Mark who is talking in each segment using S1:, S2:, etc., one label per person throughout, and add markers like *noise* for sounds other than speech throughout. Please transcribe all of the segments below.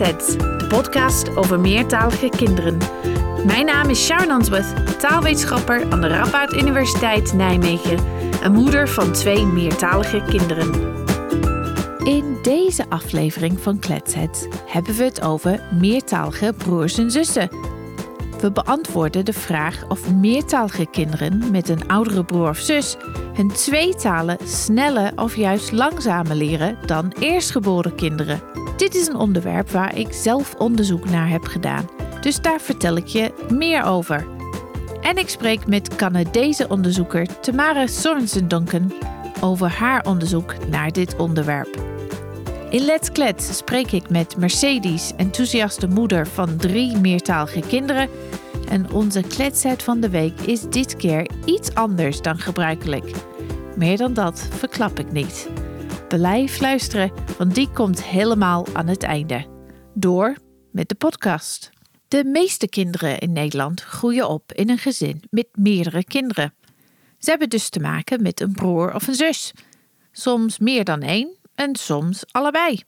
S1: De podcast over meertalige kinderen. Mijn naam is Sharon Answorth, taalwetenschapper aan de Radboud Universiteit Nijmegen en moeder van twee meertalige kinderen. In deze aflevering van Kletsets hebben we het over meertalige broers en zussen. We beantwoorden de vraag of meertalige kinderen met een oudere broer of zus hun twee talen sneller of juist langzamer leren dan eerstgeboren kinderen. Dit is een onderwerp waar ik zelf onderzoek naar heb gedaan, dus daar vertel ik je meer over. En ik spreek met Canadese onderzoeker Tamara Sorensen Duncan over haar onderzoek naar dit onderwerp. In Let's Klets spreek ik met Mercedes, enthousiaste moeder van drie meertalige kinderen. En onze kletsheid van de week is dit keer iets anders dan gebruikelijk. Meer dan dat verklap ik niet. Blijf luisteren, want die komt helemaal aan het einde. Door met de podcast. De meeste kinderen in Nederland groeien op in een gezin met meerdere kinderen. Ze hebben dus te maken met een broer of een zus. Soms meer dan één en soms allebei.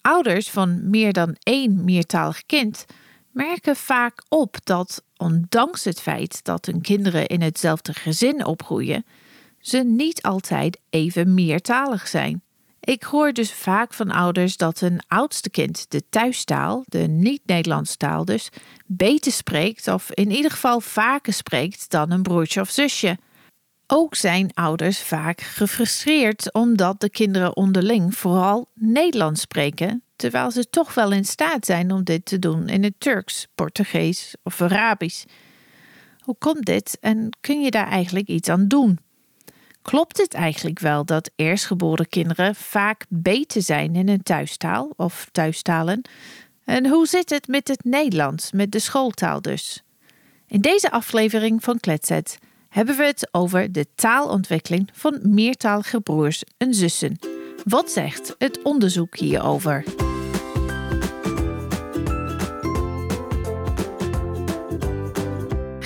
S1: Ouders van meer dan één meertalig kind merken vaak op dat, ondanks het feit dat hun kinderen in hetzelfde gezin opgroeien, ze niet altijd even meertalig zijn. Ik hoor dus vaak van ouders dat hun oudste kind de thuistaal, de niet-Nederlandse taal dus, beter spreekt of in ieder geval vaker spreekt dan een broertje of zusje. Ook zijn ouders vaak gefrustreerd omdat de kinderen onderling vooral Nederlands spreken, terwijl ze toch wel in staat zijn om dit te doen in het Turks, Portugees of Arabisch. Hoe komt dit en kun je daar eigenlijk iets aan doen? Klopt het eigenlijk wel dat eerstgeboren kinderen vaak beter zijn in hun thuistaal of thuistalen? En hoe zit het met het Nederlands, met de schooltaal dus? In deze aflevering van Kletset hebben we het over de taalontwikkeling van meertalige broers en zussen. Wat zegt het onderzoek hierover?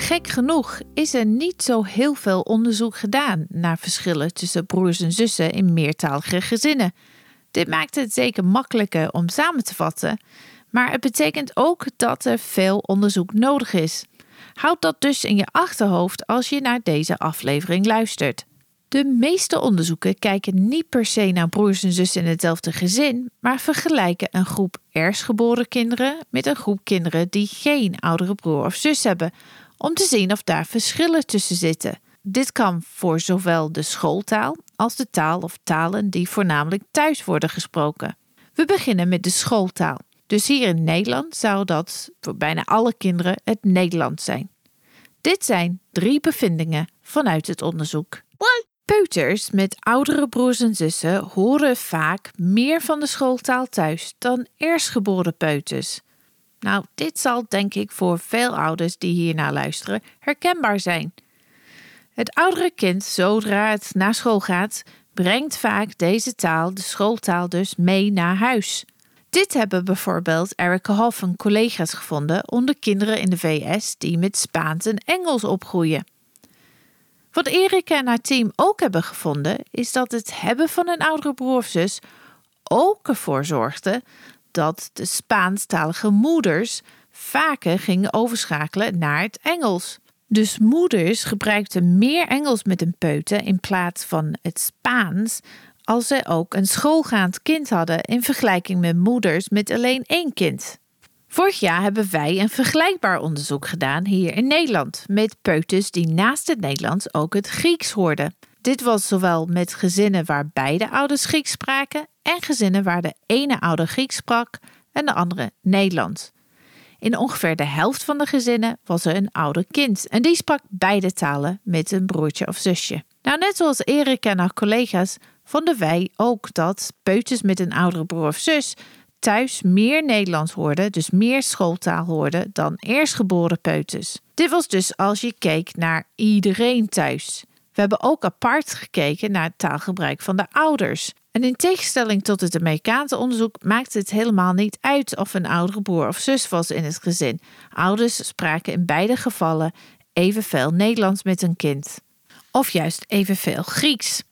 S1: Gek genoeg is er niet zo heel veel onderzoek gedaan naar verschillen tussen broers en zussen in meertalige gezinnen. Dit maakt het zeker makkelijker om samen te vatten, maar het betekent ook dat er veel onderzoek nodig is. Houd dat dus in je achterhoofd als je naar deze aflevering luistert. De meeste onderzoeken kijken niet per se naar broers en zussen in hetzelfde gezin, maar vergelijken een groep eerstgeboren kinderen met een groep kinderen die geen oudere broer of zus hebben, om te zien of daar verschillen tussen zitten. Dit kan voor zowel de schooltaal als de taal of talen die voornamelijk thuis worden gesproken. We beginnen met de schooltaal. Dus hier in Nederland zou dat voor bijna alle kinderen het Nederlands zijn. Dit zijn drie bevindingen vanuit het onderzoek. Peuters met oudere broers en zussen horen vaak meer van de schooltaal thuis dan eerstgeboren peuters. Nou, dit zal denk ik voor veel ouders die hiernaar luisteren herkenbaar zijn. Het oudere kind, zodra het naar school gaat, brengt vaak deze taal, de schooltaal dus, mee naar huis. Dit hebben bijvoorbeeld Erica Hoff en collega's gevonden onder kinderen in de VS die met Spaans en Engels opgroeien. Wat Erika en haar team ook hebben gevonden, is dat het hebben van een oudere broer of zus ook ervoor zorgde dat de Spaanstalige moeders vaker gingen overschakelen naar het Engels. Dus moeders gebruikten meer Engels met een peuter in plaats van het Spaans als ze ook een schoolgaand kind hadden in vergelijking met moeders met alleen één kind. Vorig jaar hebben wij een vergelijkbaar onderzoek gedaan hier in Nederland met peuters die naast het Nederlands ook het Grieks hoorden. Dit was zowel met gezinnen waar beide ouders Grieks spraken en gezinnen waar de ene ouder Grieks sprak en de andere Nederlands. In ongeveer de helft van de gezinnen was er een ouder kind en die sprak beide talen met een broertje of zusje. Nou, net zoals Erik en haar collega's vonden wij ook dat peuters met een oudere broer of zus thuis meer Nederlands hoorden, dus meer schooltaal hoorden dan eerstgeboren peuters. Dit was dus als je keek naar iedereen thuis. We hebben ook apart gekeken naar het taalgebruik van de ouders. En in tegenstelling tot het Amerikaanse onderzoek maakt het helemaal niet uit of een oudere broer of zus was in het gezin. Ouders spraken in beide gevallen evenveel Nederlands met hun kind. Of juist evenveel Grieks.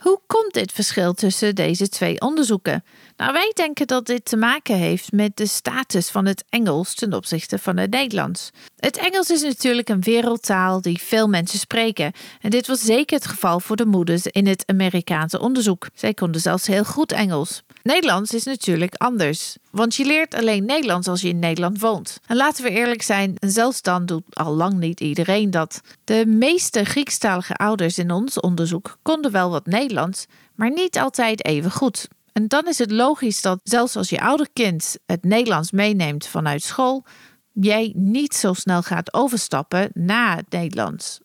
S1: Hoe komt dit verschil tussen deze twee onderzoeken? Nou, wij denken dat dit te maken heeft met de status van het Engels ten opzichte van het Nederlands. Het Engels is natuurlijk een wereldtaal die veel mensen spreken. En dit was zeker het geval voor de moeders in het Amerikaanse onderzoek. Zij konden zelfs heel goed Engels. Nederlands is natuurlijk anders, want je leert alleen Nederlands als je in Nederland woont. En laten we eerlijk zijn, zelfs dan doet al lang niet iedereen dat. De meeste Griekstalige ouders in ons onderzoek konden wel wat Nederlands, maar niet altijd even goed. En dan is het logisch dat zelfs als je ouder kind het Nederlands meeneemt vanuit school, jij niet zo snel gaat overstappen naar het Nederlands.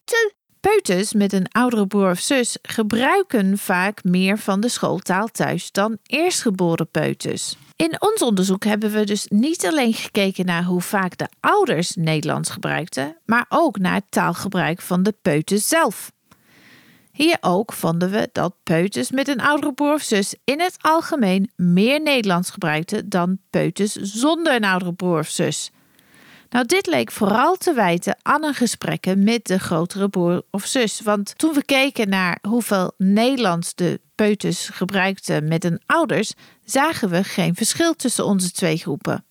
S1: Peuters met een oudere broer of zus gebruiken vaak meer van de schooltaal thuis dan eerstgeboren peuters. In ons onderzoek hebben we dus niet alleen gekeken naar hoe vaak de ouders Nederlands gebruikten, maar ook naar het taalgebruik van de peuters zelf. Hier ook vonden we dat peuters met een oudere broer of zus in het algemeen meer Nederlands gebruikten dan peuters zonder een oudere broer of zus. Nou, dit leek vooral te wijten aan een gesprekken met de grotere broer of zus. Want toen we keken naar hoeveel Nederlands de peuters gebruikten met hun ouders, zagen we geen verschil tussen onze twee groepen.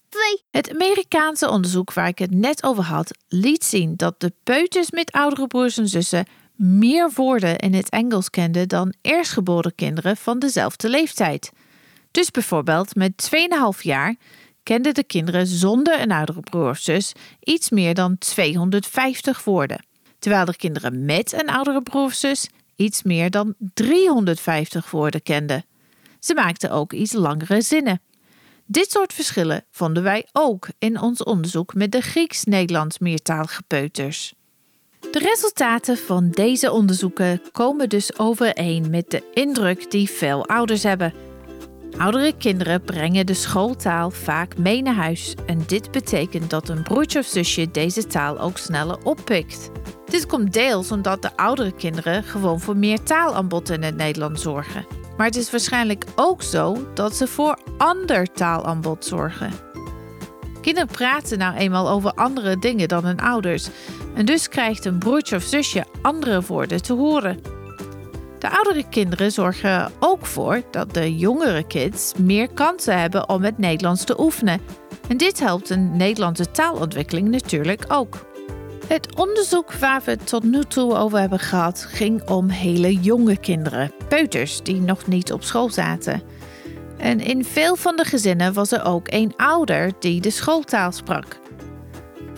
S1: Het Amerikaanse onderzoek waar ik het net over had, liet zien dat de peuters met oudere broers en zussen meer woorden in het Engels kenden dan eerstgeboren kinderen van dezelfde leeftijd. Dus bijvoorbeeld met 2,5 jaar kenden de kinderen zonder een oudere broer of zus iets meer dan 250 woorden, terwijl de kinderen met een oudere broer of zus iets meer dan 350 woorden kenden. Ze maakten ook iets langere zinnen. Dit soort verschillen vonden wij ook in ons onderzoek met de Grieks-Nederlands meertalige peuters. De resultaten van deze onderzoeken komen dus overeen met de indruk die veel ouders hebben. Oudere kinderen brengen de schooltaal vaak mee naar huis en dit betekent dat een broertje of zusje deze taal ook sneller oppikt. Dit komt deels omdat de oudere kinderen gewoon voor meer taalaanbod in het Nederlands zorgen. Maar het is waarschijnlijk ook zo dat ze voor ander taalaanbod zorgen. Kinderen praten nou eenmaal over andere dingen dan hun ouders. En dus krijgt een broertje of zusje andere woorden te horen. De oudere kinderen zorgen ook voor dat de jongere kids meer kansen hebben om het Nederlands te oefenen. En dit helpt een Nederlandse taalontwikkeling natuurlijk ook. Het onderzoek waar we het tot nu toe over hebben gehad ging om hele jonge kinderen, peuters die nog niet op school zaten. En in veel van de gezinnen was er ook een ouder die de schooltaal sprak.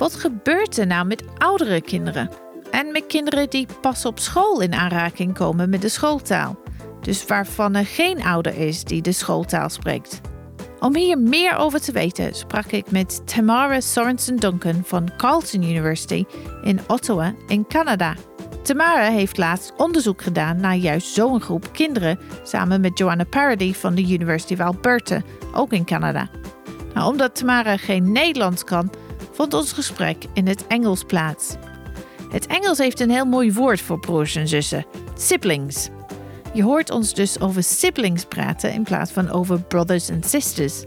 S1: Wat gebeurt er nou met oudere kinderen? En met kinderen die pas op school in aanraking komen met de schooltaal, dus waarvan er geen ouder is die de schooltaal spreekt. Om hier meer over te weten sprak ik met Tamara Sorensen Duncan van Carleton University in Ottawa in Canada. Tamara heeft laatst onderzoek gedaan naar juist zo'n groep kinderen samen met Joanna Parody van de University of Alberta, ook in Canada. Nou, omdat Tamara geen Nederlands kan, vond ons gesprek in het Engels plaats. Het Engels heeft een heel mooi woord voor broers en zussen: siblings. Je hoort ons dus over siblings praten in plaats van over brothers and sisters.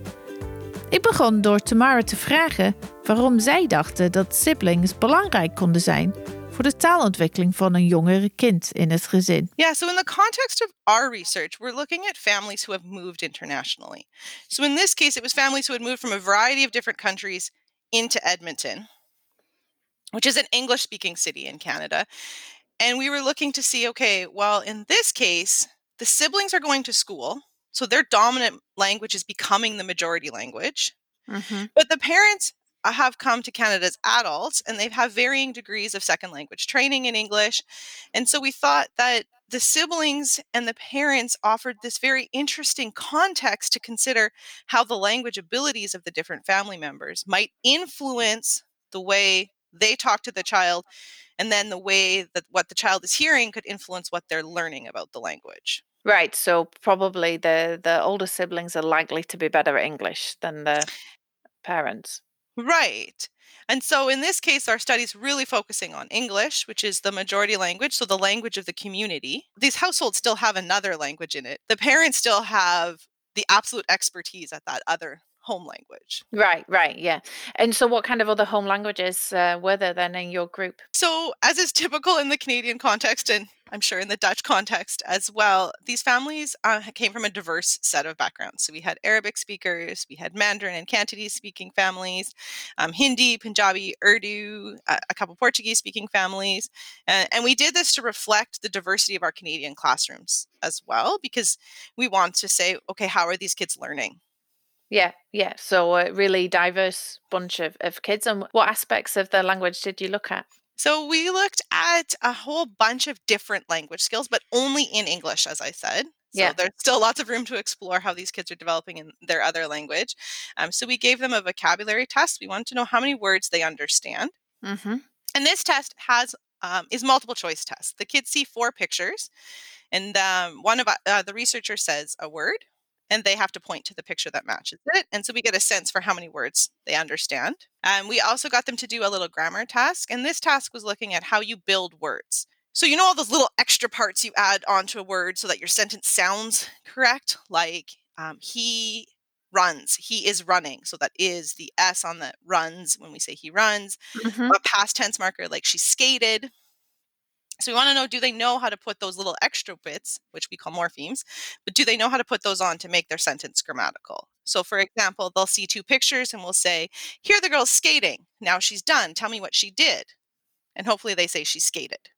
S1: Ik begon door Tamara te vragen waarom zij dachten dat siblings belangrijk konden zijn voor de taalontwikkeling van een jongere kind in het gezin.
S2: Yeah, so in the context of our research, we're looking at families who have moved internationally. So in this case, it was families who had moved from a variety of different countries into Edmonton, which is an English speaking city in Canada. And we were looking to see okay, well, in this case, the siblings are going to school. So their dominant language is becoming the majority language. Mm-hmm. But the parents have come to Canada as adults and they have varying degrees of second language training in English. And so we thought that the siblings and the parents offered this very interesting context to consider how the language abilities of the different family members might influence the way they talk to the child and then the way that what the child is hearing could influence what they're learning about the language.
S1: Right so probably the the older siblings are likely to be better at english than the parents.
S2: Right and so in this case our study's really focusing on english which is the majority language so the language of the community these households still have another language in it the parents still have the absolute expertise at that other home language.
S1: Right, right, yeah. And so, what kind of other home languages uh, were there then in your group?
S2: So, as is typical in the Canadian context and I'm sure in the Dutch context as well, these families uh, came from a diverse set of backgrounds. So we had Arabic speakers, we had Mandarin and Cantonese speaking families, um, Hindi, Punjabi, Urdu, uh, a couple Portuguese speaking families. Uh, and we did this to reflect the diversity of our Canadian classrooms as well, because we want to say, okay, how are these kids learning?
S1: Yeah, yeah. So a really diverse bunch of, of kids. And what aspects of the language did you look at?
S2: So we looked at a whole bunch of different language skills, but only in English, as I said. So
S1: Yeah.
S2: there's still lots of room to explore how these kids are developing in their other language. Um, so we gave them a vocabulary test. We wanted to know how many words they understand.
S1: Mm-hmm.
S2: And this test has um, is multiple choice test. The kids see four pictures, and um, one of uh, the researcher says a word, and they have to point to the picture that matches it. And so we get a sense for how many words they understand. And we also got them to do a little grammar task, and this task was looking at how you build words. So you know all those little extra parts you add onto a word so that your sentence sounds correct, like um, he runs, he is running. So that is the S on the runs when we say he runs
S1: Mm-hmm.
S2: a past tense marker like she skated. So we want to know do they know how to put those little extra bits, which we call morphemes, but do they know how to put those on to make their sentence grammatical? So, for example, they'll see two pictures and we'll say, Here the girl's skating. Now she's done. Tell me what she did. And hopefully they say she skated.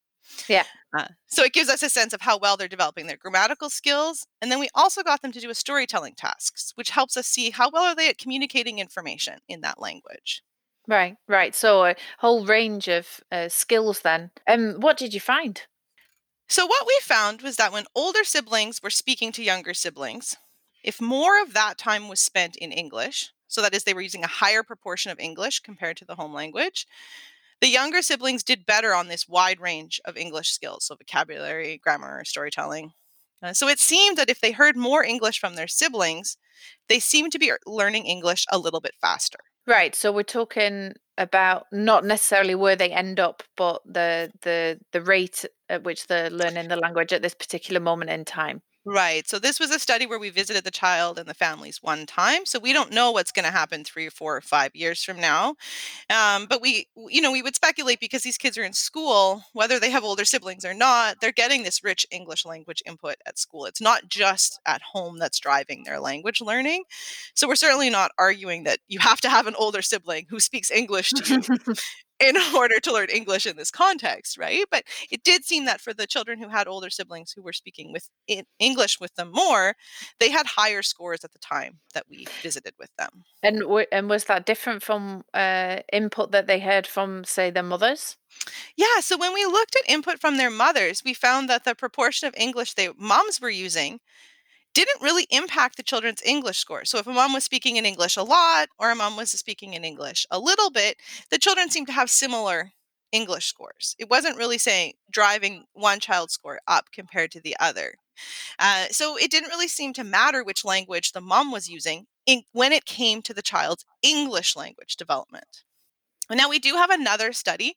S1: Yeah.
S2: Uh, so it gives us a sense of how well they're developing their grammatical skills. And then we also got them to do a storytelling tasks, which helps us see how well are they at communicating information in that language.
S1: Right, right. So a whole range of uh, skills then. Um, what did you find?
S2: So, what we found was that when older siblings were speaking to younger siblings, if more of that time was spent in English, so that is, they were using a higher proportion of English compared to the home language, the younger siblings did better on this wide range of English skills, so vocabulary, grammar, storytelling. Uh, so, it seemed that if they heard more English from their siblings, they seemed to be learning English a little bit faster.
S1: Right. So we're talking about not necessarily where they end up, but the the the rate at which they're learning the language at this particular moment in time.
S2: Right. So this was a study where we visited the child and the families one time. So we don't know what's going to happen three or four or five years from now. Um, but we, you know, we would speculate because these kids are in school, whether they have older siblings or not, they're getting this rich English language input at school. It's not just at home that's driving their language learning. So we're certainly not arguing that you have to have an older sibling who speaks English to you *laughs* *laughs* in *laughs* order to learn English in this context, right? But it did seem that for the children who had older siblings who were speaking with in English with them more, they had higher scores at the time that we visited with them.
S1: and w- and was that different from uh, input that they heard from, say, their mothers?
S2: Yeah, so when we looked at input from their mothers, we found that the proportion of English they moms were using didn't really impact the children's English score. So if a mom was speaking in English a lot or a mom was speaking in English a little bit, the children seemed to have similar English scores. It wasn't really saying driving one child's score up compared to the other. Uh, so it didn't really seem to matter which language the mom was using in, when it came to the child's English language development. Now, we do have another study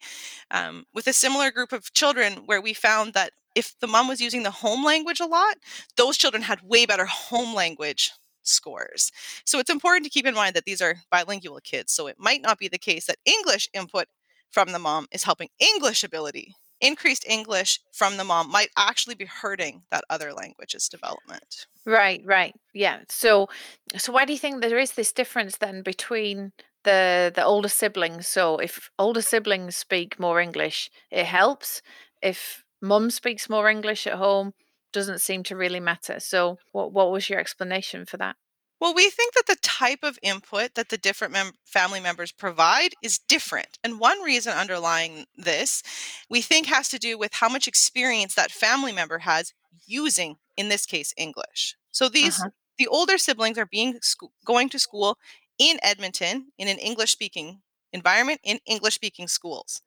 S2: um, with a similar group of children where we found that if the mom was using the home language a lot, those children had way better home language scores. So it's important to keep in mind that these are bilingual kids. So it might not be the case that English input from the mom is helping English ability. Increased English from the mom might actually be hurting that other language's development.
S1: Right, right. Yeah. So so why do you think there is this difference then between the the older siblings? So if older siblings speak more English, it helps. If mum speaks more English at home, doesn't seem to really matter. So what what was your explanation for that?
S2: Well, we think that the type of input that the different mem- family members provide is different. And one reason underlying this, we think, has to do with how much experience that family member has using, in this case, English. So these,
S1: Uh-huh.
S2: the older siblings are being scho- going to school in Edmonton in an English speaking environment in English speaking schools.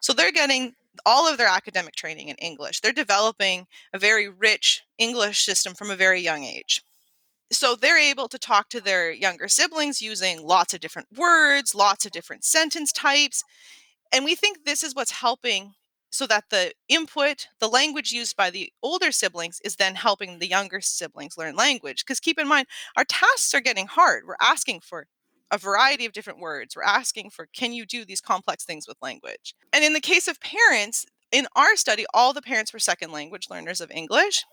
S2: So they're getting all of their academic training in English. They're developing a very rich English system from a very young age so they're able to talk to their younger siblings using lots of different words, lots of different sentence types. And we think this is what's helping so that the input, the language used by the older siblings is then helping the younger siblings learn language. Because keep in mind, our tasks are getting hard. We're asking for a variety of different words. We're asking for, can you do these complex things with language? And in the case of parents, in our study, all the parents were second language learners of English.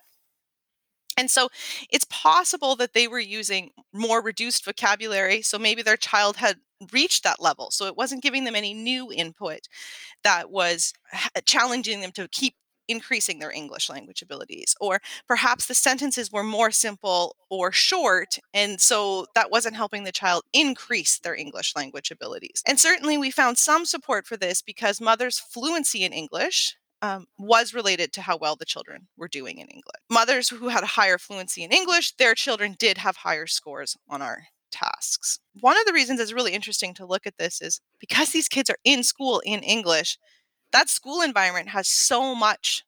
S2: And so it's possible that they were using more reduced vocabulary. So maybe their child had reached that level. So it wasn't giving them any new input that was uh, challenging them to keep increasing their English language abilities. Or perhaps the sentences were more simple or short, and so that wasn't helping the child increase their English language abilities. And certainly we found some support for this because mother's fluency in English um, was related to how well the children were doing in English. Mothers who had a higher fluency in English, their children did have higher scores on our tasks. One of the reasons it's really interesting to look at this is because these kids are in school in English, that school environment has so much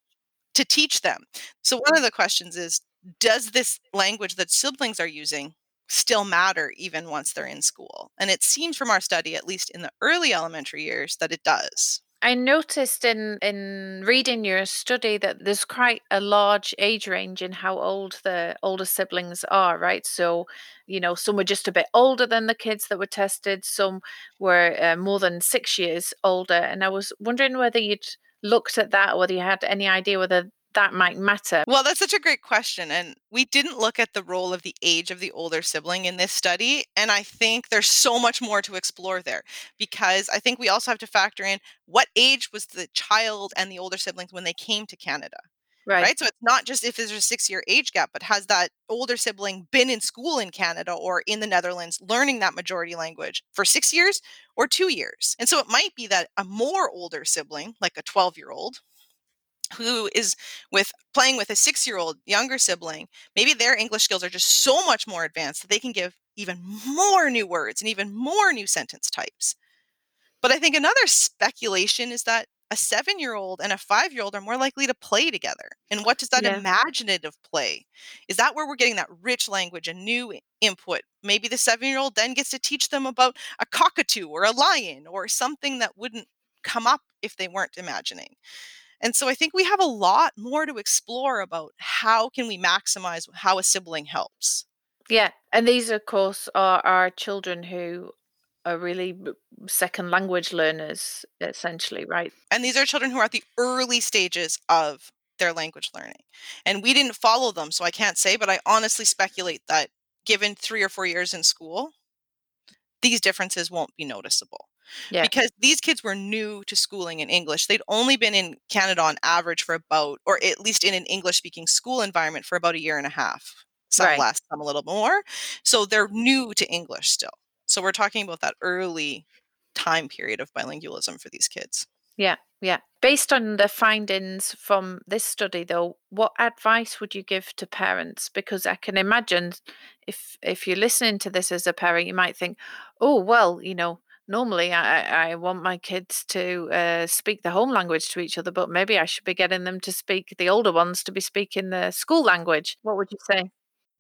S2: to teach them. So, one of mm. the questions is Does this language that siblings are using still matter even once they're in school? And it seems from our study, at least in the early elementary years, that it does.
S1: I noticed in in reading your study that there's quite a large age range in how old the older siblings are, right? So, you know, some were just a bit older than the kids that were tested, some were uh, more than six years older, and I was wondering whether you'd looked at that or whether you had any idea whether that might matter?
S2: Well, that's such a great question. And we didn't look at the role of the age of the older sibling in this study. And I think there's so much more to explore there because I think we also have to factor in what age was the child and the older siblings when they came to Canada. Right. right. So it's not just if there's a six year age gap, but has that older sibling been in school in Canada or in the Netherlands learning that majority language for six years or two years? And so it might be that a more older sibling, like a 12 year old, who is with playing with a six year old younger sibling, maybe their English skills are just so much more advanced that they can give even more new words and even more new sentence types. But I think another speculation is that a seven year old and a five year old are more likely to play together. And what does that yeah. imaginative play? Is that where we're getting that rich language and new input? Maybe the seven year old then gets to teach them about a cockatoo or a lion or something that wouldn't come up if they weren't imagining. And so I think we have a lot more to explore about how can we maximize how a sibling helps.
S1: Yeah, and these of course are our children who are really second language learners essentially, right?
S2: And these are children who are at the early stages of their language learning. And we didn't follow them, so I can't say, but I honestly speculate that given 3 or 4 years in school, these differences won't be noticeable. Yeah. Because these kids were new to schooling in English. They'd only been in Canada on average for about, or at least in an English speaking school environment for about a year and a half. Some right. less, some a little more. So they're new to English still. So we're talking about that early time period of bilingualism for these kids.
S1: Yeah, yeah. Based on the findings from this study though, what advice would you give to parents? Because I can imagine if if you're listening to this as a parent, you might think, "Oh, well, you know, normally I, I want my kids to uh, speak the home language to each other, but maybe I should be getting them to speak, the older ones to be speaking the school language. What would you say?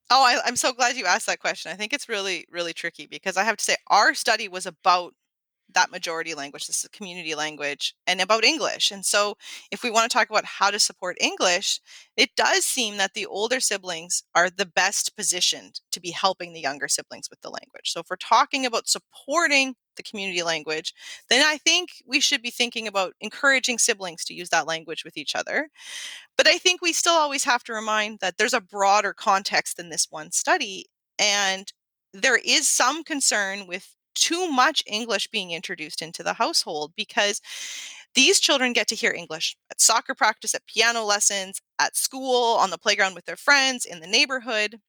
S2: Oh, I, I'm so glad you asked that question. I think it's really, really tricky because I have to say, our study was about that majority language, this is community language, and about English. And so, if we want to talk about how to support English, it does seem that the older siblings are the best positioned to be helping the younger siblings with the language. So, if we're talking about supporting the community language, then I think we should be thinking about encouraging siblings to use that language with each other. But I think we still always have to remind that there's a broader context than this one study. And there is some concern with too much English being introduced into the household because these children get to hear English at soccer practice, at piano lessons, at school, on the playground with their friends, in the neighborhood.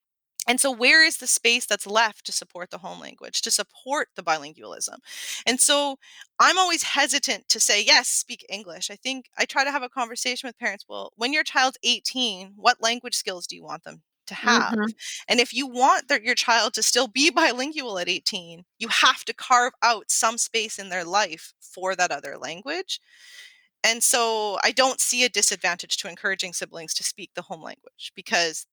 S2: And so, where is the space that's left to support the home language, to support the bilingualism? And so, I'm always hesitant to say, yes, speak English. I think I try to have a conversation with parents. Well, when your child's 18, what language skills do you want them to have. Mm-hmm. And if you want their, your child to still be *laughs* bilingual at 18, you have to carve out some space in their life for that other language. And so I don't see a disadvantage to encouraging siblings to speak the home language because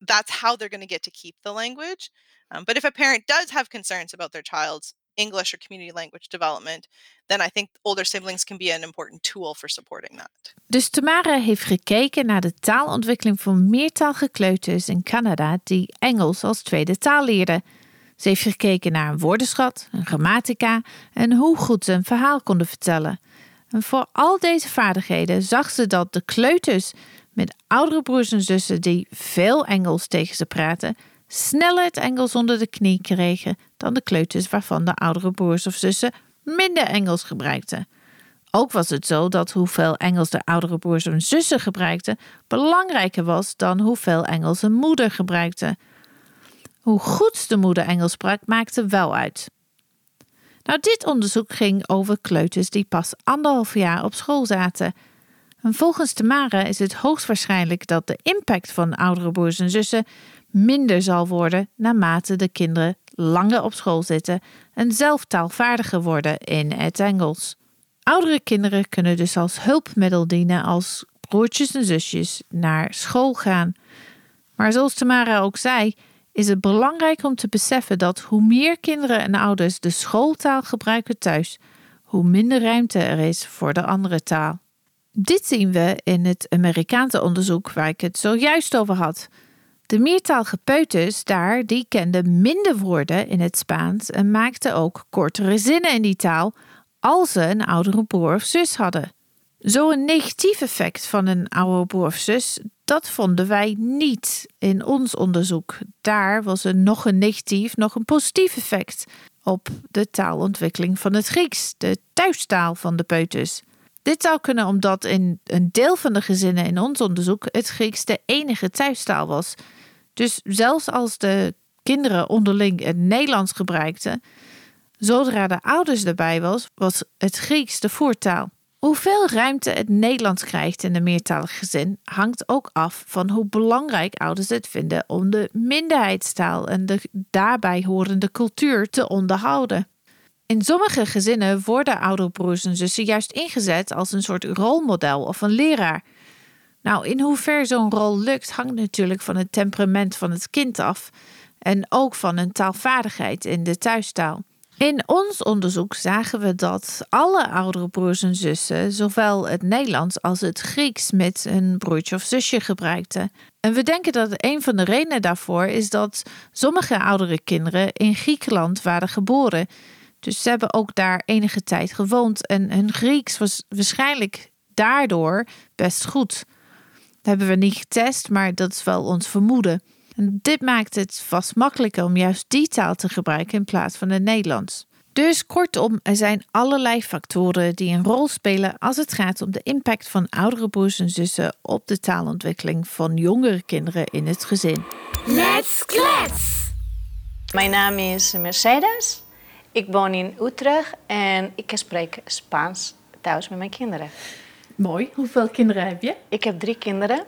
S2: that's how they're going to get to keep the language. Um, but if a parent does have concerns about their child's English or community language development, then I think older siblings can be an important tool for supporting that.
S1: Dus Tamara heeft gekeken naar de taalontwikkeling van meertalige kleuters in Canada die Engels als tweede taal leerden. Ze heeft gekeken naar een woordenschat, een grammatica en hoe goed ze een verhaal konden vertellen. En voor al deze vaardigheden zag ze dat de kleuters met oudere broers en zussen die veel Engels tegen ze praten, sneller het Engels onder de knie kregen dan de kleuters waarvan de oudere broers of zussen minder Engels gebruikten. Ook was het zo dat hoeveel Engels de oudere broers en zussen gebruikten belangrijker was dan hoeveel Engels een moeder gebruikte. Hoe goed de moeder Engels sprak, maakte wel uit. Nou, dit onderzoek ging over kleuters die pas anderhalf jaar op school zaten. En volgens Tamara is het hoogstwaarschijnlijk dat de impact van oudere broers en zussen minder zal worden naarmate de kinderen langer op school zitten en zelf taalvaardiger worden in het Engels. Oudere kinderen kunnen dus als hulpmiddel dienen als broertjes en zusjes naar school gaan. Maar zoals Tamara ook zei, is het belangrijk om te beseffen dat hoe meer kinderen en ouders de schooltaal gebruiken thuis, hoe minder ruimte er is voor de andere taal. Dit zien we in het Amerikaanse onderzoek waar ik het zojuist over had. De meertalige peuters daar, die kenden minder woorden in het Spaans en maakten ook kortere zinnen in die taal als ze een oudere broer of zus hadden. Zo'n negatief effect van een oude broer of zus, dat vonden wij niet in ons onderzoek. Daar was er nog een negatief, nog een positief effect op de taalontwikkeling van het Grieks, de thuistaal van de peuters. Dit zou kunnen omdat in een deel van de gezinnen in ons onderzoek het Grieks de enige thuistaal was. Dus zelfs als de kinderen onderling het Nederlands gebruikten, zodra de ouders erbij was, was het Grieks de voertaal. Hoeveel ruimte het Nederlands krijgt in een meertalig gezin hangt ook af van hoe belangrijk ouders het vinden om de minderheidstaal en de daarbij horende cultuur te onderhouden. In sommige gezinnen worden oudere broers en zussen juist ingezet als een soort rolmodel of een leraar. Nou, in hoever zo'n rol lukt hangt natuurlijk van het temperament van het kind af en ook van een taalvaardigheid in de thuistaal. In ons onderzoek zagen we dat alle oudere broers en zussen zowel het Nederlands als het Grieks met een broertje of zusje gebruikten. En we denken dat een van de redenen daarvoor is dat sommige oudere kinderen in Griekenland waren geboren. Dus ze hebben ook daar enige tijd gewoond en hun Grieks was waarschijnlijk daardoor best goed. Dat hebben we niet getest, maar dat is wel ons vermoeden. En dit maakt het vast makkelijker om juist die taal te gebruiken in plaats van het Nederlands. Dus kortom, er zijn allerlei factoren die een rol spelen als het gaat om de impact van oudere broers en zussen op de taalontwikkeling van jongere kinderen in het gezin. Let's
S3: klets! Mijn naam is Mercedes. Ik woon in Utrecht en ik spreek Spaans thuis met mijn kinderen.
S1: Mooi. Hoeveel kinderen heb je?
S3: Ik heb drie kinderen.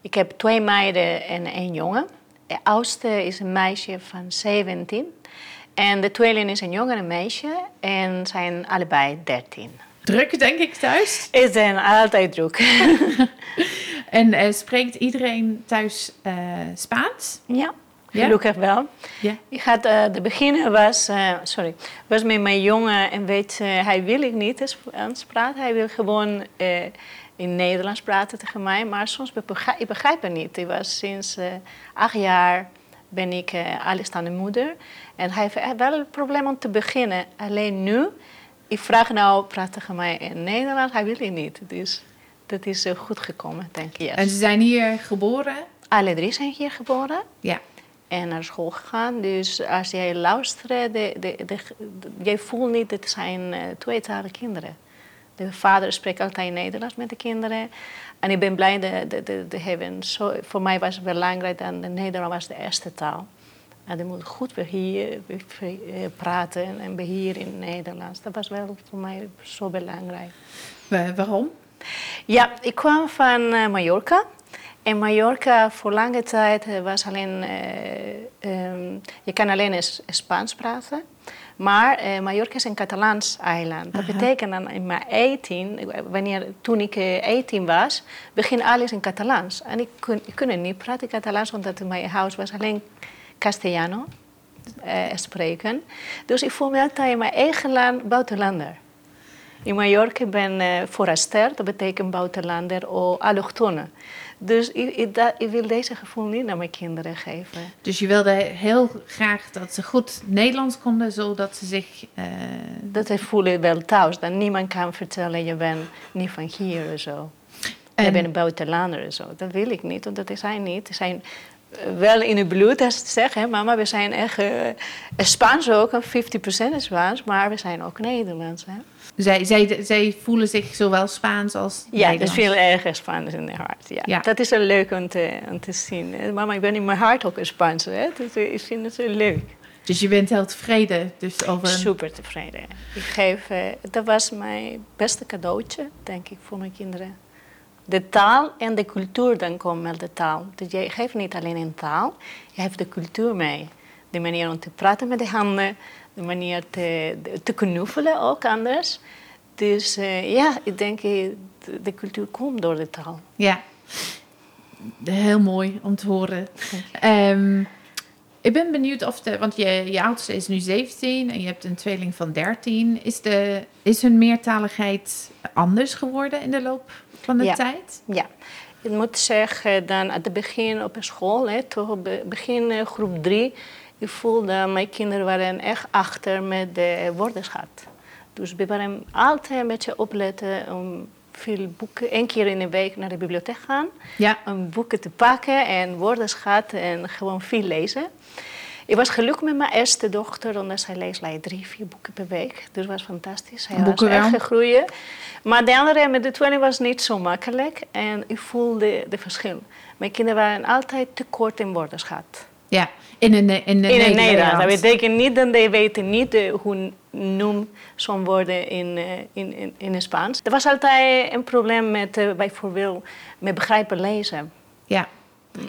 S3: Ik heb twee meiden en één jongen. De oudste is een meisje van 17. En de tweeling is een jongere meisje en zijn allebei 13.
S1: Druk, denk ik, thuis?
S3: Is zijn altijd druk. *laughs*
S1: en uh, spreekt iedereen thuis uh, Spaans?
S3: Ja. Gelukkig wel. Ja. Ik had, uh, de beginnen was, sorry, was met mijn jongen en weet, hij wil ik niet eens praten. Hij wil gewoon in Nederlands praten tegen mij, maar soms begrijp ik begrijp het niet. Ik was sinds uh, acht jaar ben ik uh, alleenstaande moeder en hij heeft wel een probleem om te beginnen. Alleen nu, ik vraag nou, praat tegen mij in Nederlands, hij wil het niet. Dus dat is uh, goed gekomen, denk ik.
S1: En ze zijn hier geboren?
S3: Alle drie zijn hier geboren.
S1: Ja.
S3: En naar school gegaan. Dus als jij luistert, de, de, de, jij voelt niet dat het zijn tweetalige kinderen. De vader spreekt altijd Nederlands met de kinderen. En ik ben blij dat de hebben. Zo, voor mij was het belangrijk dat de Nederlands was de eerste taal. En die moet goed beheer, praten en beheer in Nederlands. Dat was wel voor mij zo belangrijk.
S1: Waarom?
S3: Ja, ik kwam van Mallorca. In Mallorca voor lange tijd was alleen, uh, um, je kan alleen Spaans praten. Maar uh, Mallorca is een Catalaans eiland. Dat betekent dat in mijn 18, wanneer, toen ik 18 eh, was, begin alles in Catalaans. En ik kon, ik kon niet praten Catalaans, omdat in mijn huis was alleen Castellano uh, spreken. Dus ik voel me altijd in mijn eigen land buitenlander. In Mallorca ben ik foraster, dat betekent buitenlander of allochtone. Dus ik, ik, ik, wil deze gevoel niet naar mijn kinderen geven.
S1: Dus je wilde heel graag dat ze goed Nederlands konden, zodat ze zich... Uh...
S3: Dat ze voelen wel thuis. Dat niemand kan vertellen, je bent niet van hier of zo. En... Je bent een buitenlander en zo. Dat wil ik niet, want dat zijn niet. Ze zijn wel in het bloed, als ze zeggen, mama, we zijn echt uh, Spaans ook, 50% Spaans, maar we zijn ook Nederlands. Hè?
S1: Zij, zij, zij voelen zich zowel Spaans als
S3: Ja, dat is veel erger Spaans in haar hart. Ja. ja. Dat is wel leuk om te, om te zien. Mama, ik ben in mijn hart ook een Spaans, hè? Dus ik vind het zo leuk.
S1: Dus je bent heel tevreden? Dus over...
S3: Super tevreden. Ik geef, uh, dat was mijn beste cadeautje, denk ik, voor mijn kinderen de taal en de cultuur dan komen met de taal. Dus je geeft niet alleen een taal, je hebt de cultuur mee. De manier om te praten met de handen, de manier te, te knuffelen ook anders. Dus uh, ja, ik denk de, de cultuur komt door de taal.
S1: Ja, heel mooi om te horen. Um, ik ben benieuwd of de, want je, je oudste is nu 17 en je hebt een tweeling van 13. Is, de, is hun meertaligheid anders geworden in de loop van de
S3: ja.
S1: tijd?
S3: Ja, ik moet zeggen, dan aan het begin op school, hè, toch begin eh, groep 3, ik voelde mijn kinderen waren echt achter met de woordenschat. Dus we waren altijd een beetje opletten om veel boeken, één keer in de week naar de bibliotheek gaan.
S1: Ja.
S3: Om boeken te pakken en woordenschat en gewoon veel lezen. Ik was gelukkig met mijn eerste dochter, omdat zij leest like, drie, vier boeken per week. Dus dat was fantastisch. Hij
S1: boeken
S3: was echt gegroeid. Maar de andere, met de tweeling, was niet zo makkelijk. En ik voelde de verschil. Mijn kinderen waren altijd te kort in woordenschat.
S1: Ja, in een, in
S3: in het Nederlands. Dat betekent niet dat ze weten niet uh, hoe noem zo'n woorden in, uh, in, in, in het Spaans. Er was altijd een probleem met uh, bijvoorbeeld met begrijpen lezen.
S1: Ja.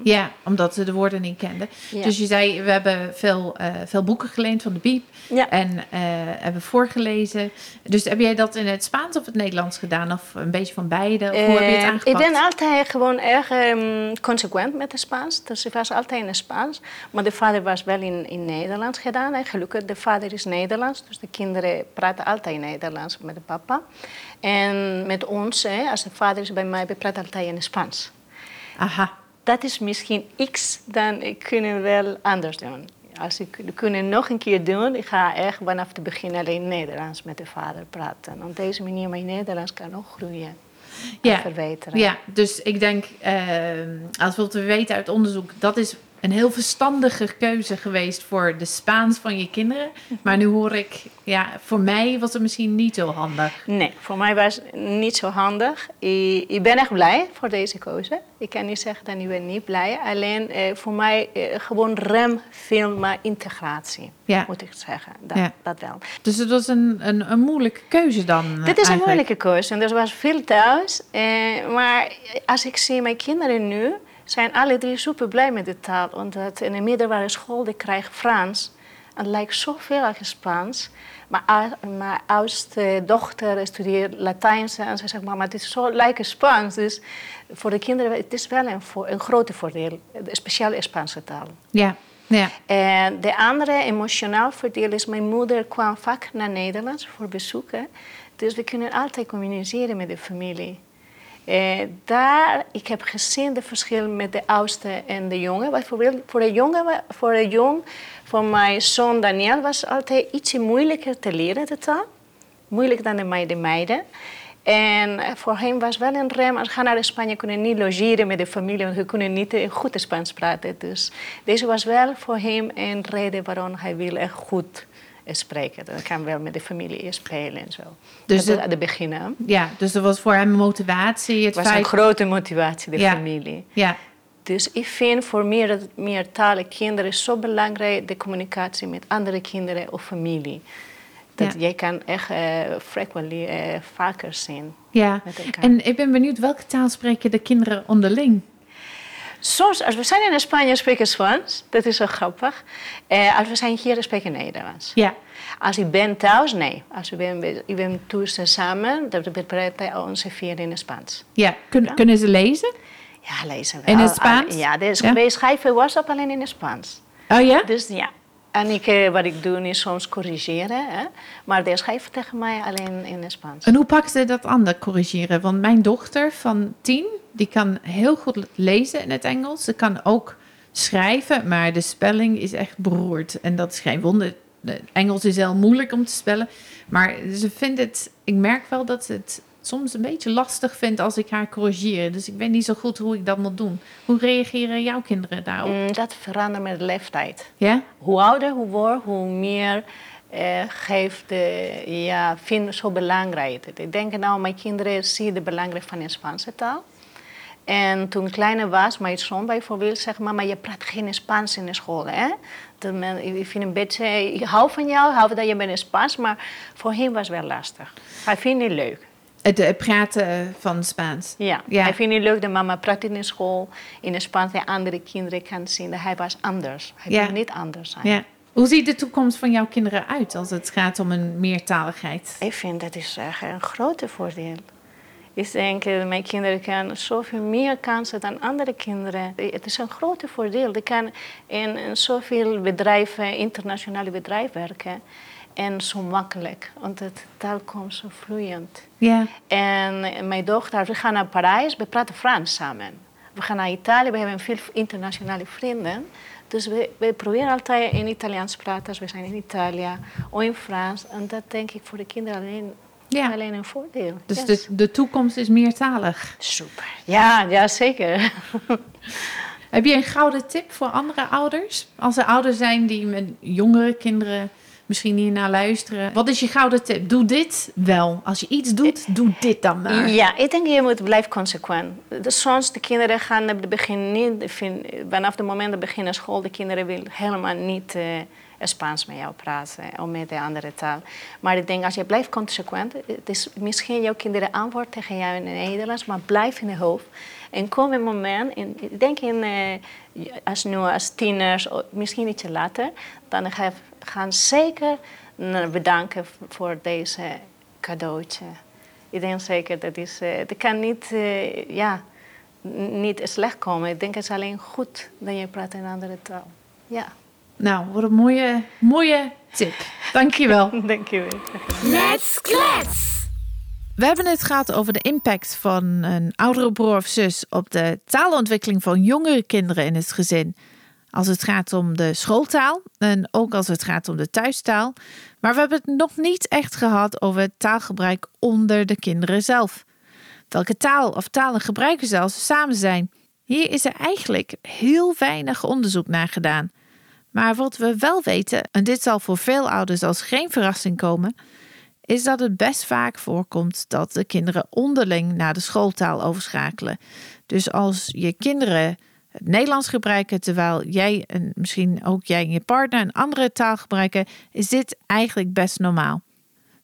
S1: Ja, omdat ze de woorden niet kenden. Dus je zei, we hebben veel, uh, veel boeken geleend van de Biep.
S3: Ja.
S1: En uh, hebben voorgelezen. Dus heb jij dat in het Spaans of het Nederlands gedaan? Of een beetje van beide? Of hoe heb je het aangepakt?
S3: Ik ben altijd gewoon erg um, consequent met het Spaans. Dus ik was altijd in het Spaans. Maar de vader was wel in, in Nederlands gedaan. En gelukkig, de vader is Nederlands. Dus de kinderen praten altijd in Nederlands met de papa. En met ons, hè, als de vader is bij mij, we praten altijd in het Spaans.
S1: Aha
S3: dat is misschien iets dan ik kunnen wel anders doen. Als ik kunnen nog een keer doen, ik ga echt vanaf het begin alleen Nederlands met de vader praten. Op deze manier mijn Nederlands kan ook groeien.
S1: Ja,
S3: verbeteren.
S1: ja, dus ik denk, uh, als we te weten uit onderzoek, dat is een heel verstandige keuze geweest voor de Spaans van je kinderen. Maar nu hoor ik, ja, voor mij was het misschien niet zo handig.
S3: Nee, voor mij was het niet zo handig. Ik, ik ben echt blij voor deze keuze. Ik kan niet zeggen dat ik ben niet blij. Alleen eh, voor mij eh, gewoon rem veel maar integratie,
S1: ja.
S3: moet ik zeggen. Dat, ja. dat wel.
S1: Dus het was een, een, een moeilijke keuze dan?
S3: Dit is eigenlijk. een moeilijke keuze. En er was veel thuis. Eh, maar als ik zie mijn kinderen nu zijn alle drie super blij met de taal. Omdat in de middelbare school die krijgen Frans. En het lijkt zoveel als Spaans. Maar mijn oudste dochter studeert Latijns en ze zegt, mama, het is zo lijkt Spaans. Dus voor de kinderen het is wel een, voor, een grote voordeel, speciaal Spaanse taal.
S1: Ja. Ja.
S3: En de andere emotionaal voordeel is, mijn moeder kwam vaak naar Nederland voor bezoeken. Dus we kunnen altijd communiceren met de familie. Uh, daar, ik heb gezien het verschil met de oudste en de jongen. Bijvoorbeeld voor de jongen, voor de jong, voor mijn zoon Daniel was altijd iets moeilijker te leren de taal. Moeilijker dan de meiden. En voor hem was wel een rem. Als gaan naar Spanje kunnen niet logeren met de familie, want we kunnen niet goed Spaans praten. Dus deze was wel voor hem een reden waarom hij wil echt goed spreken. Dan kan wel met de familie spelen en zo. Dus dat aan het begin.
S1: Ja, dus dat was voor hem motivatie. Het
S3: was feit... een grote motivatie, de
S1: ja.
S3: familie.
S1: Ja.
S3: Dus ik vind voor meer, meertalige kinderen zo belangrijk de communicatie met andere kinderen of familie. Dat ja. jij kan echt uh, frequently uh, vaker zien.
S1: Ja, en ik ben benieuwd, welke taal spreken de kinderen onderling?
S3: Soms, als we zijn in Spanje, spreken Spaans. Dat is zo grappig. Uh, als we zijn hier, spreken Nederlands.
S1: Ja.
S3: Als ik ben thuis, nee. Als ik ben, ik ben thuis samen, dan praten onze vier in het Spaans.
S1: Ja. Kun, ja. Kunnen ze lezen?
S3: Ja, lezen wel.
S1: In het Spaans?
S3: Ja, er is ja. geweest schrijven WhatsApp alleen in het Spaans.
S1: Oh ja?
S3: Dus ja. En ik, eh, wat ik doe is soms corrigeren. Hè? Maar de schrijft tegen mij alleen in het Spaans.
S1: En hoe pakt ze dat aan, dat corrigeren? Want mijn dochter van tien, die kan heel goed lezen in het Engels. Ze kan ook schrijven, maar de spelling is echt beroerd. En dat is geen wonder. Engels is heel moeilijk om te spellen. Maar ze vindt het, ik merk wel dat ze het soms een beetje lastig vindt als ik haar corrigeer. Dus ik weet niet zo goed hoe ik dat moet doen. Hoe reageren jouw kinderen daarop?
S3: Mm, dat verandert met de leeftijd.
S1: Ja?
S3: Hoe ouder hoe wordt, hoe meer uh, geeft de, ja, vind zo belangrijk. Ik denk nou, mijn kinderen zien de belangrijk van de Spaanse taal. En toen ik kleiner was, mijn zoon bijvoorbeeld zegt, mama, je praat geen Spaans in de school, hè? ik vind een beetje, ik hou van jou, hou dat je bent Spaans, maar voor hem was het wel lastig. Hij vindt het leuk.
S1: Het praten van Spaans.
S3: Ja. ja. hij vindt het leuk dat mama praat in de school in het Spaans en andere kinderen kan zien dat hij was anders. Hij ja. wil niet anders zijn.
S1: Ja. Hoe ziet de toekomst van jouw kinderen uit als het gaat om een meertaligheid?
S3: Ik vind dat is echt een grote voordeel. Ik denk dat mijn kinderen kunnen zoveel meer kansen dan andere kinderen. Het is een grote voordeel. Die kan in, in zoveel bedrijven, internationale bedrijven werken. En zo makkelijk, want het taal komt zo vloeiend.
S1: Ja.
S3: En mijn dochter, we gaan naar Parijs, we praten Frans samen. We gaan naar Italië, we hebben veel internationale vrienden. Dus we, we proberen altijd in Italiaans te praten als we zijn in Italië of in Frans. En dat denk ik voor de kinderen alleen, ja. alleen een voordeel.
S1: Dus de, de toekomst is meertalig?
S3: Super. Ja, ja zeker. *laughs*
S1: Heb je een gouden tip voor andere ouders? Als er ouders zijn die met jongere kinderen misschien hier naar luisteren. Wat is je gouden tip? Doe dit wel. Als je iets doet, doe dit dan maar.
S3: Ja, ik denk je moet blijven consequent. Soms de kinderen gaan op het begin niet, vanaf het moment dat beginnen school, de kinderen willen helemaal niet uh, Spaans met jou praten of met de andere taal. Maar ik denk als je blijft consequent, het is misschien jouw kinderen antwoord tegen jou in het Nederlands, maar blijf in de hoofd. En kom een moment, in, ik denk in, uh, als nu als tieners, misschien ietsje later, dan ga gaan zeker bedanken voor deze cadeautje. Ik denk zeker dat is, uh, het kan niet, uh, ja, niet slecht komen. Ik denk het is alleen goed dat je praat in een andere taal. Ja.
S1: Nou, wat een mooie, mooie tip. Dankjewel. *laughs*
S3: Dankjewel.
S1: Let's klets! We hebben het gehad over de impact van een oudere broer of zus op de taalontwikkeling van jongere kinderen in het gezin als het gaat om de schooltaal en ook als het gaat om de thuistaal. Maar we hebben het nog niet echt gehad over het taalgebruik onder de kinderen zelf. Welke taal of talen gebruiken ze als ze samen zijn? Hier is er eigenlijk heel weinig onderzoek naar gedaan. Maar wat we wel weten, en dit zal voor veel ouders als geen verrassing komen, is dat het best vaak voorkomt dat de kinderen onderling naar de schooltaal overschakelen. Dus als je kinderen het Nederlands gebruiken, terwijl jij en misschien ook jij en je partner een andere taal gebruiken, is dit eigenlijk best normaal.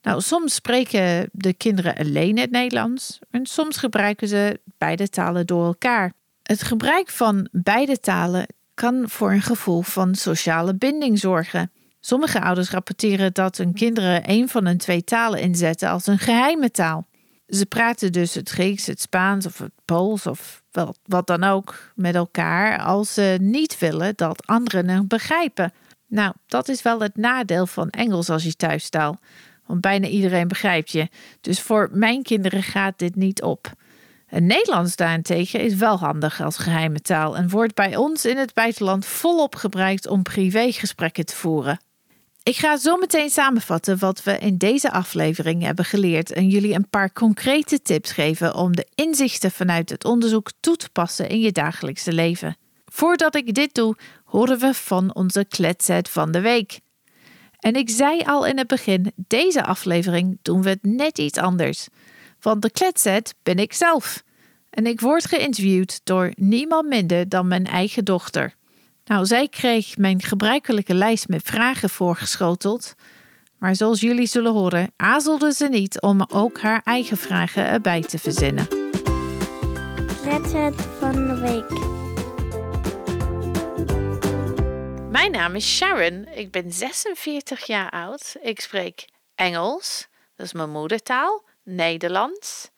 S1: Nou, soms spreken de kinderen alleen het Nederlands en soms gebruiken ze beide talen door elkaar. Het gebruik van beide talen kan voor een gevoel van sociale binding zorgen. Sommige ouders rapporteren dat hun kinderen een van hun twee talen inzetten als een geheime taal. Ze praten dus het Grieks, het Spaans of het Pools of wat, dan ook met elkaar als ze niet willen dat anderen het begrijpen. Nou, dat is wel het nadeel van Engels als je thuistaal. Want bijna iedereen begrijpt je. Dus voor mijn kinderen gaat dit niet op. Het Nederlands daarentegen is wel handig als geheime taal en wordt bij ons in het buitenland volop gebruikt om privégesprekken te voeren. Ik ga zo meteen samenvatten wat we in deze aflevering hebben geleerd en jullie een paar concrete tips geven om de inzichten vanuit het onderzoek toe te passen in je dagelijkse leven. Voordat ik dit doe, horen we van onze kletset van de week. En ik zei al in het begin, deze aflevering doen we het net iets anders. Want de kletset ben ik zelf. En ik word geïnterviewd door niemand minder dan mijn eigen dochter. Nou, zij kreeg mijn gebruikelijke lijst met vragen voorgeschoteld. Maar zoals jullie zullen horen, aarzelde ze niet om ook haar eigen vragen erbij te verzinnen.
S4: Reset van de week.
S1: Mijn naam is Sharon. Ik ben 46 jaar oud. Ik spreek Engels, dat is mijn moedertaal, Nederlands,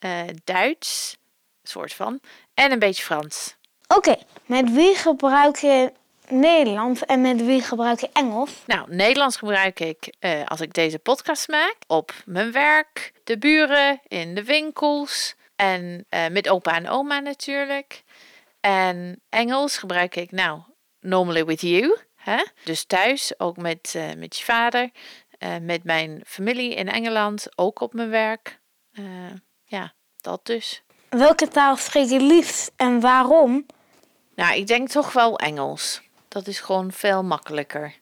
S1: uh, Duits, soort van, en een beetje Frans.
S4: Oké, met wie gebruik je Nederlands en met wie gebruik je Engels?
S1: Nou, Nederlands gebruik ik uh, als ik deze podcast maak op mijn werk, de buren, in de winkels en uh, met opa en oma natuurlijk. En Engels gebruik ik nou normally with you, hè? dus thuis, ook met, uh, met je vader, met mijn familie in Engeland, ook op mijn werk. ja, dat dus.
S4: Welke taal spreek je liefst en waarom?
S1: Nou, ik denk toch wel Engels. Dat is gewoon veel makkelijker.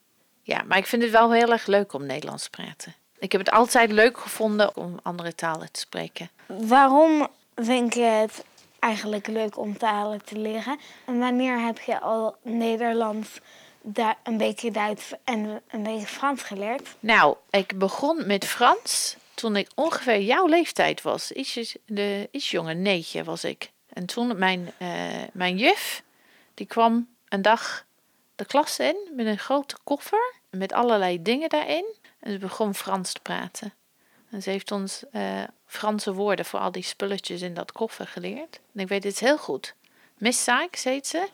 S1: Ja, maar ik vind het wel heel erg leuk om Nederlands te praten. Ik heb het altijd leuk gevonden om andere talen te spreken.
S4: Waarom vind je het eigenlijk leuk om talen te leren? En wanneer heb je al Nederlands, een beetje Duits en een beetje Frans geleerd?
S1: Nou, ik begon met Frans toen ik ongeveer jouw leeftijd was. Iets, de, iets jonger, neetje was ik. En toen mijn, uh, mijn juf, die kwam een dag de klas in met een grote koffer met allerlei dingen daarin. En ze begon Frans te praten. En ze heeft ons uh, Franse woorden voor al die spulletjes in dat koffer geleerd. En ik weet het heel goed. Miss Sykes heet ze.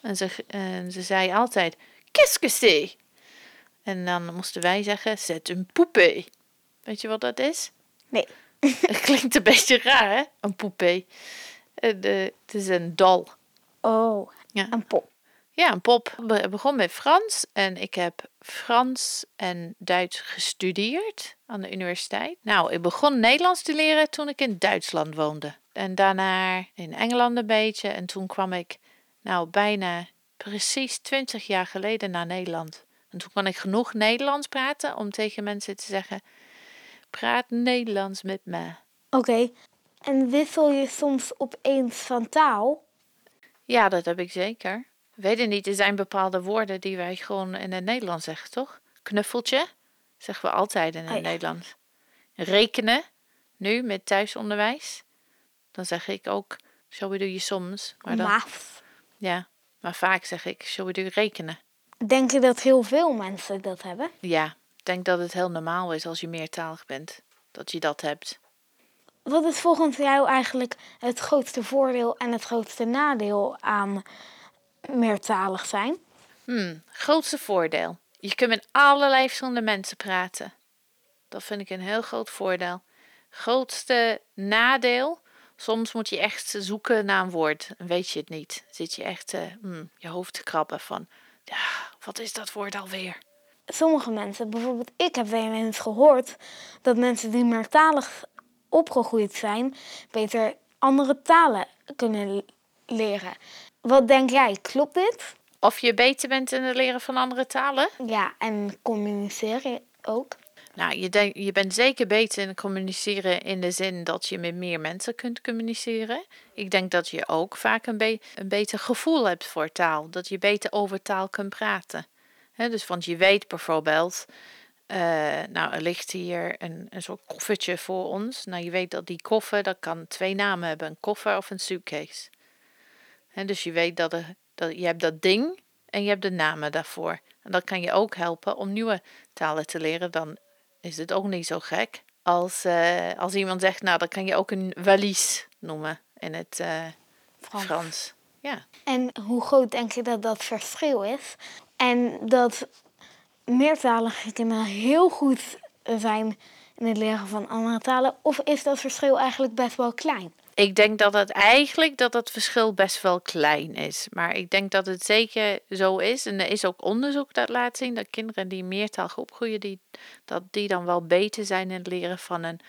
S1: En ze, uh, ze zei altijd, qu'est-ce que c'est? En dan moesten wij zeggen, c'est een poupée. Weet je wat dat is?
S4: Nee. *laughs*
S1: Het klinkt een beetje raar, hè? Een poupée. Uh, het is een dol.
S4: Oh, ja. een pop.
S1: Ja, een pop. Ik begon met Frans en ik heb Frans en Duits gestudeerd aan de universiteit. Nou, ik begon Nederlands te leren toen ik in Duitsland woonde. En daarna in Engeland een beetje. En toen kwam ik, nou, bijna precies 20 jaar geleden naar Nederland. En toen kon ik genoeg Nederlands praten om tegen mensen te zeggen: praat Nederlands met me.
S4: Oké, en wissel je soms opeens van taal?
S1: Ja, dat heb ik zeker. Weet je niet, er zijn bepaalde woorden die wij gewoon in het Nederlands zeggen, toch? Knuffeltje, zeggen we altijd in het oh Nederlands. Rekenen, nu met thuisonderwijs. Dan zeg ik ook, zo doe je soms.
S4: Maar dan, Maaf.
S1: Ja, maar vaak zeg ik, zo doe je rekenen.
S4: Denk je dat heel veel mensen dat hebben?
S1: Ja, ik denk dat het heel normaal is als je meertalig bent, dat je dat hebt.
S4: Wat is volgens jou eigenlijk het grootste voordeel en het grootste nadeel aan meertalig zijn?
S1: Hmm, grootste voordeel. Je kunt met allerlei verschillende mensen praten. Dat vind ik een heel groot voordeel. Grootste nadeel. Soms moet je echt zoeken naar een woord. En weet je het niet. Zit je echt uh, je hoofd te krabben van. Ja, wat is dat woord alweer?
S4: Sommige mensen, bijvoorbeeld ik heb wel eens gehoord dat mensen die meertalig opgegroeid zijn, beter andere talen kunnen leren. Wat denk jij, klopt dit?
S1: Of je beter bent in het leren van andere talen?
S4: Ja, en communiceren ook.
S1: Nou, je, denk, je bent zeker beter in communiceren in de zin dat je met meer mensen kunt communiceren. Ik denk dat je ook vaak een, be een beter gevoel hebt voor taal. Dat je beter over taal kunt praten. dus want je weet bijvoorbeeld, uh, nou er ligt hier een, een soort koffertje voor ons. Nou je weet dat die koffer, dat kan twee namen hebben. Een koffer of een suitcase. He, dus je weet dat, er, dat je hebt dat ding en je hebt de namen daarvoor. En dat kan je ook helpen om nieuwe talen te leren. Dan is het ook niet zo gek als, uh, als iemand zegt, nou, dan kan je ook een valies noemen in het uh, Frans. Frans. Ja.
S4: En hoe groot denk je dat dat verschil is? En dat meertalige kinderen heel goed zijn in het leren van andere talen? Of is dat verschil eigenlijk best wel klein?
S1: Ik denk dat het eigenlijk dat het verschil best wel klein is. Maar ik denk dat het zeker zo is. En er is ook onderzoek dat laat zien dat kinderen die meertalig opgroeien, die, dat die dan wel beter zijn in het leren van een,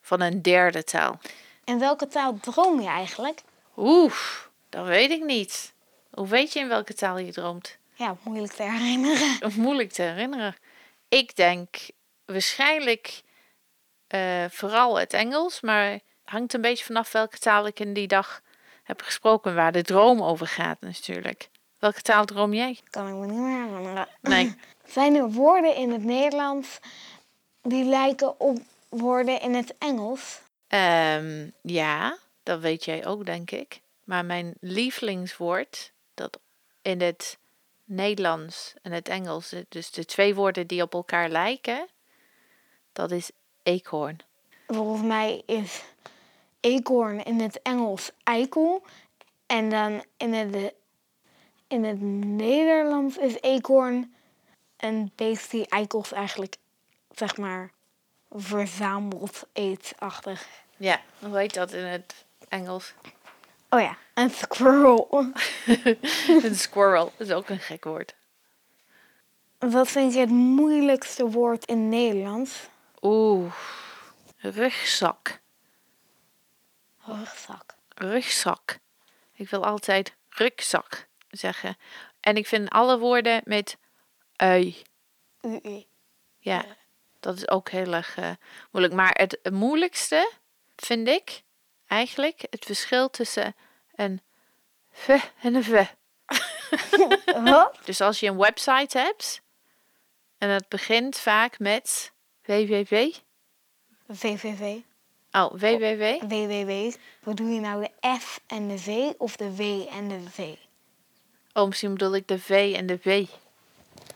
S1: van een derde taal.
S4: En welke taal droom je eigenlijk?
S1: Oeh, dat weet ik niet. Hoe weet je in welke taal je droomt?
S4: Ja, moeilijk te herinneren.
S1: Moeilijk te herinneren. Ik denk waarschijnlijk uh, vooral het Engels, maar hangt een beetje vanaf welke taal ik in die dag heb gesproken, waar de droom over gaat natuurlijk. Welke taal droom jij?
S4: Kan ik me niet meer herinneren.
S1: Nee. *clears throat*
S4: Zijn er woorden in het Nederlands die lijken op woorden in het Engels?
S1: Um, ja, dat weet jij ook, denk ik. Maar mijn lievelingswoord, dat in het Nederlands en het Engels, dus de twee woorden die op elkaar lijken, dat is eekhoorn.
S4: Volgens mij is eekhoorn in het Engels eikel. En dan in het In het Nederlands is eekhoorn een beest die eikels eigenlijk, zeg maar, verzamelt, eetachtig.
S1: Ja, hoe heet dat in het Engels?
S4: Oh ja, een squirrel. *laughs*
S1: een squirrel is ook een gek woord.
S4: Wat vind je het moeilijkste woord in Nederlands?
S1: Oeh, rugzak.
S4: Rugzak.
S1: Rugzak. Ik wil altijd rugzak zeggen. En ik vind alle woorden met ui.
S4: Ui.
S1: Ja, dat is ook heel erg uh, moeilijk. Maar het moeilijkste vind ik eigenlijk het verschil tussen een v en een v. *laughs* dus als je een website hebt en het begint vaak met www.
S4: www.
S1: Oh, www.
S4: www. Wat doe je nou de F en de V of de W en de V?
S1: Oh, misschien bedoel ik de V en de W.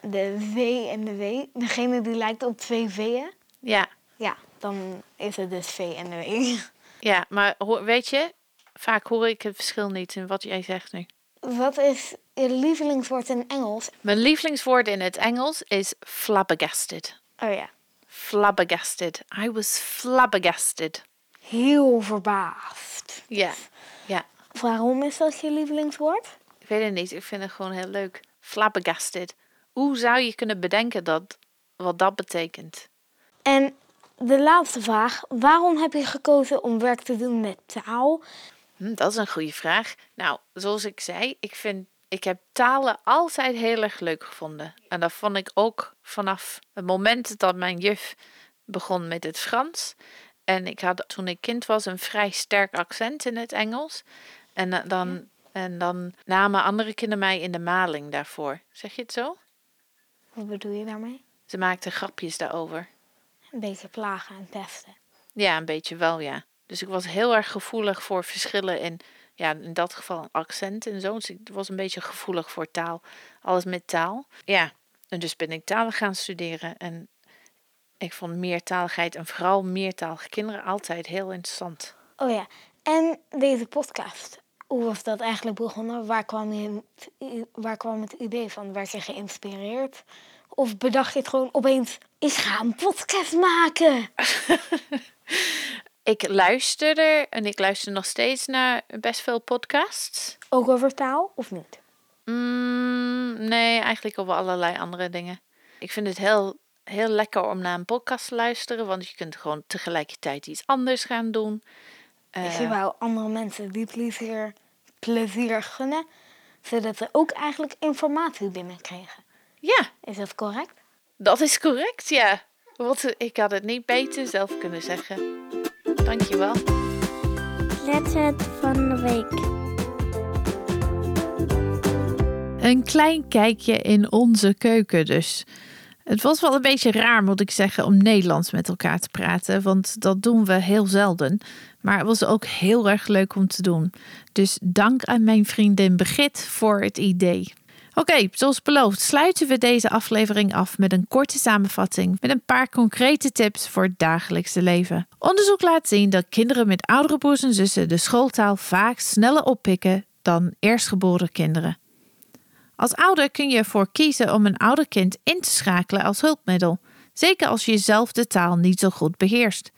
S4: De V en de W. Degene die lijkt op twee V'en?
S1: Ja.
S4: Ja, dan is het dus V en de W.
S1: Ja, maar weet je, vaak hoor ik het verschil niet in wat jij zegt nu.
S4: Wat is je lievelingswoord in Engels?
S1: Mijn lievelingswoord in het Engels is flabbergasted.
S4: Oh ja.
S1: Flabbergasted. I was flabbergasted.
S4: Heel verbaasd.
S1: Ja, ja.
S4: Waarom is dat je lievelingswoord?
S1: Ik weet het niet. Ik vind het gewoon heel leuk. Flabbergasted. Hoe zou je kunnen bedenken dat, wat dat betekent?
S4: En de laatste vraag. Waarom heb je gekozen om werk te doen met taal?
S1: Hm, dat is een goede vraag. Nou, zoals ik zei, ik, vind, ik heb talen altijd heel erg leuk gevonden. En dat vond ik ook vanaf het moment dat mijn juf begon met het Frans. En ik had toen ik kind was een vrij sterk accent in het Engels. En eh, dan, en dan namen andere kinderen mij in de maling daarvoor. Zeg je het zo?
S4: Wat bedoel je daarmee?
S1: Ze maakten grapjes daarover.
S4: Een beetje plagen en testen.
S1: Ja, een beetje wel, ja. Dus ik was heel erg gevoelig voor verschillen in, ja, in dat geval accent en zo. Dus ik was een beetje gevoelig voor taal. Alles met taal. Ja, en dus ben ik talen gaan studeren. En ik vond meertaligheid en vooral meertalige kinderen altijd heel interessant.
S4: Oh ja, en deze podcast. Hoe was dat eigenlijk begonnen? Waar kwam, je, waar kwam het idee van? Werd je geïnspireerd? Of bedacht je het gewoon opeens, ik ga een podcast maken? *laughs*
S1: ik luisterde en ik luister nog steeds naar best veel podcasts.
S4: Ook over taal of niet?
S1: Mm, nee, eigenlijk over allerlei andere dingen. Ik vind het heel, heel lekker om naar een podcast te luisteren, want je kunt gewoon tegelijkertijd iets anders gaan doen.
S4: Uh, je wou andere mensen die plezier, plezier gunnen, zodat ze ook eigenlijk informatie binnenkregen.
S1: Ja.
S4: Is dat correct?
S1: Dat is correct, ja. Want ik had het niet beter zelf kunnen zeggen. Dankjewel.
S4: het van de week.
S1: Een klein kijkje in onze keuken dus. Het was wel een beetje raar, moet ik zeggen, om Nederlands met elkaar te praten, want dat doen we heel zelden. Maar het was ook heel erg leuk om te doen. Dus dank aan mijn vriendin Begit voor het idee. Oké, zoals beloofd sluiten we deze aflevering af met een korte samenvatting met een paar concrete tips voor het dagelijkse leven. Onderzoek laat zien dat kinderen met oudere broers en zussen de schooltaal vaak sneller oppikken dan eerstgeboren kinderen. Als ouder kun je ervoor kiezen om een ouder kind in te schakelen als hulpmiddel, zeker als je zelf de taal niet zo goed beheerst.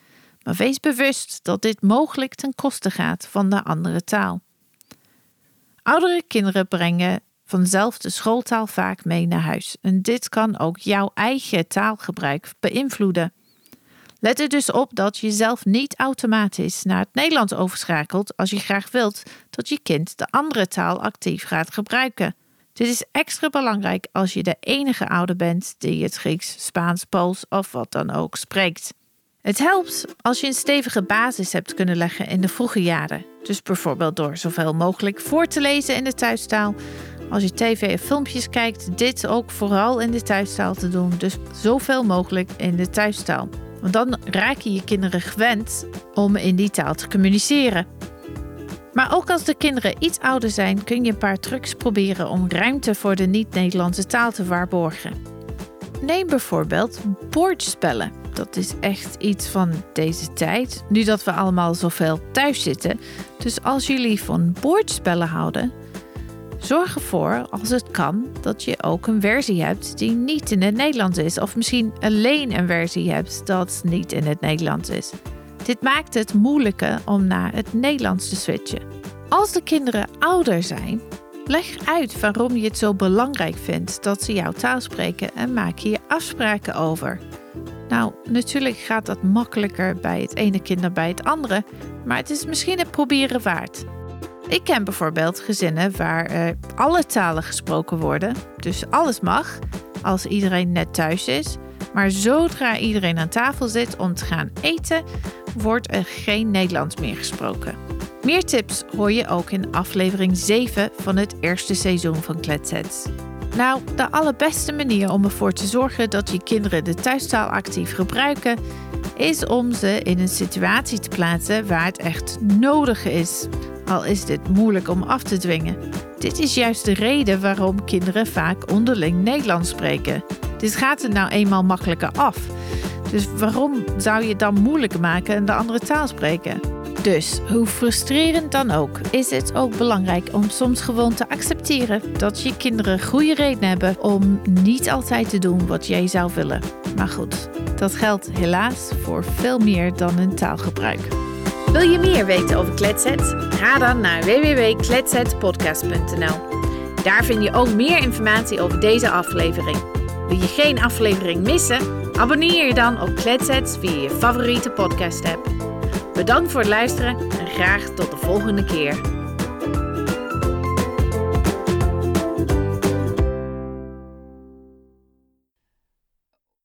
S1: Maar wees bewust dat dit mogelijk ten koste gaat van de andere taal. Oudere kinderen brengen vanzelf de schooltaal vaak mee naar huis en dit kan ook jouw eigen taalgebruik beïnvloeden. Let er dus op dat je zelf niet automatisch naar het Nederlands overschakelt als je graag wilt dat je kind de andere taal actief gaat gebruiken. Dit is extra belangrijk als je de enige ouder bent die het Grieks, Spaans, Pools of wat dan ook spreekt. Het helpt als je een stevige basis hebt kunnen leggen in de vroege jaren. Dus bijvoorbeeld door zoveel mogelijk voor te lezen in de thuistaal. Als je tv of filmpjes kijkt, dit ook vooral in de thuistaal te doen. Dus zoveel mogelijk in de thuistaal. Want dan raken je kinderen gewend om in die taal te communiceren. Maar ook als de kinderen iets ouder zijn, kun je een paar trucs proberen om ruimte voor de niet-Nederlandse taal te waarborgen. Neem bijvoorbeeld bordspellen. Dat is echt iets van deze tijd, nu dat we allemaal zoveel thuis zitten. Dus als jullie van bordspellen houden, Zorg ervoor, als het kan, dat je ook een versie hebt die niet in het Nederlands is. Of misschien alleen een versie hebt dat niet in het Nederlands is. Dit maakt het moeilijker om naar het Nederlands te switchen. Als de kinderen ouder zijn, leg uit waarom je het zo belangrijk vindt dat ze jouw taal spreken en maak hier afspraken over. Nou, natuurlijk gaat dat makkelijker bij het ene kind dan bij het andere, maar het is misschien het proberen waard. Ik ken bijvoorbeeld gezinnen waar alle talen gesproken worden, dus alles mag als iedereen net thuis is. Maar zodra iedereen aan tafel zit om te gaan eten, wordt er geen Nederlands meer gesproken. Meer tips hoor je ook in aflevering 7 van het eerste seizoen van Kletsets. Nou, de allerbeste manier om ervoor te zorgen dat je kinderen de thuistaal actief gebruiken, is om ze in een situatie te plaatsen waar het echt nodig is. Al is dit moeilijk om af te dwingen. Dit is juist de reden waarom kinderen vaak onderling Nederlands spreken. Dit gaat er nou eenmaal makkelijker af. Dus waarom zou je het dan moeilijker maken en de andere taal spreken? Dus, hoe frustrerend dan ook, is het ook belangrijk om soms gewoon te accepteren dat je kinderen goede reden hebben om niet altijd te doen wat jij zou willen. Maar goed, dat geldt helaas voor veel meer dan een taalgebruik. Wil je meer weten over Kletset? Ga dan naar www.kletsetpodcast.nl. Daar vind je ook meer informatie over deze aflevering. Wil je geen aflevering missen? Abonneer je dan op Kletsets via je favoriete podcast app. Bedankt voor het luisteren en graag tot de volgende keer.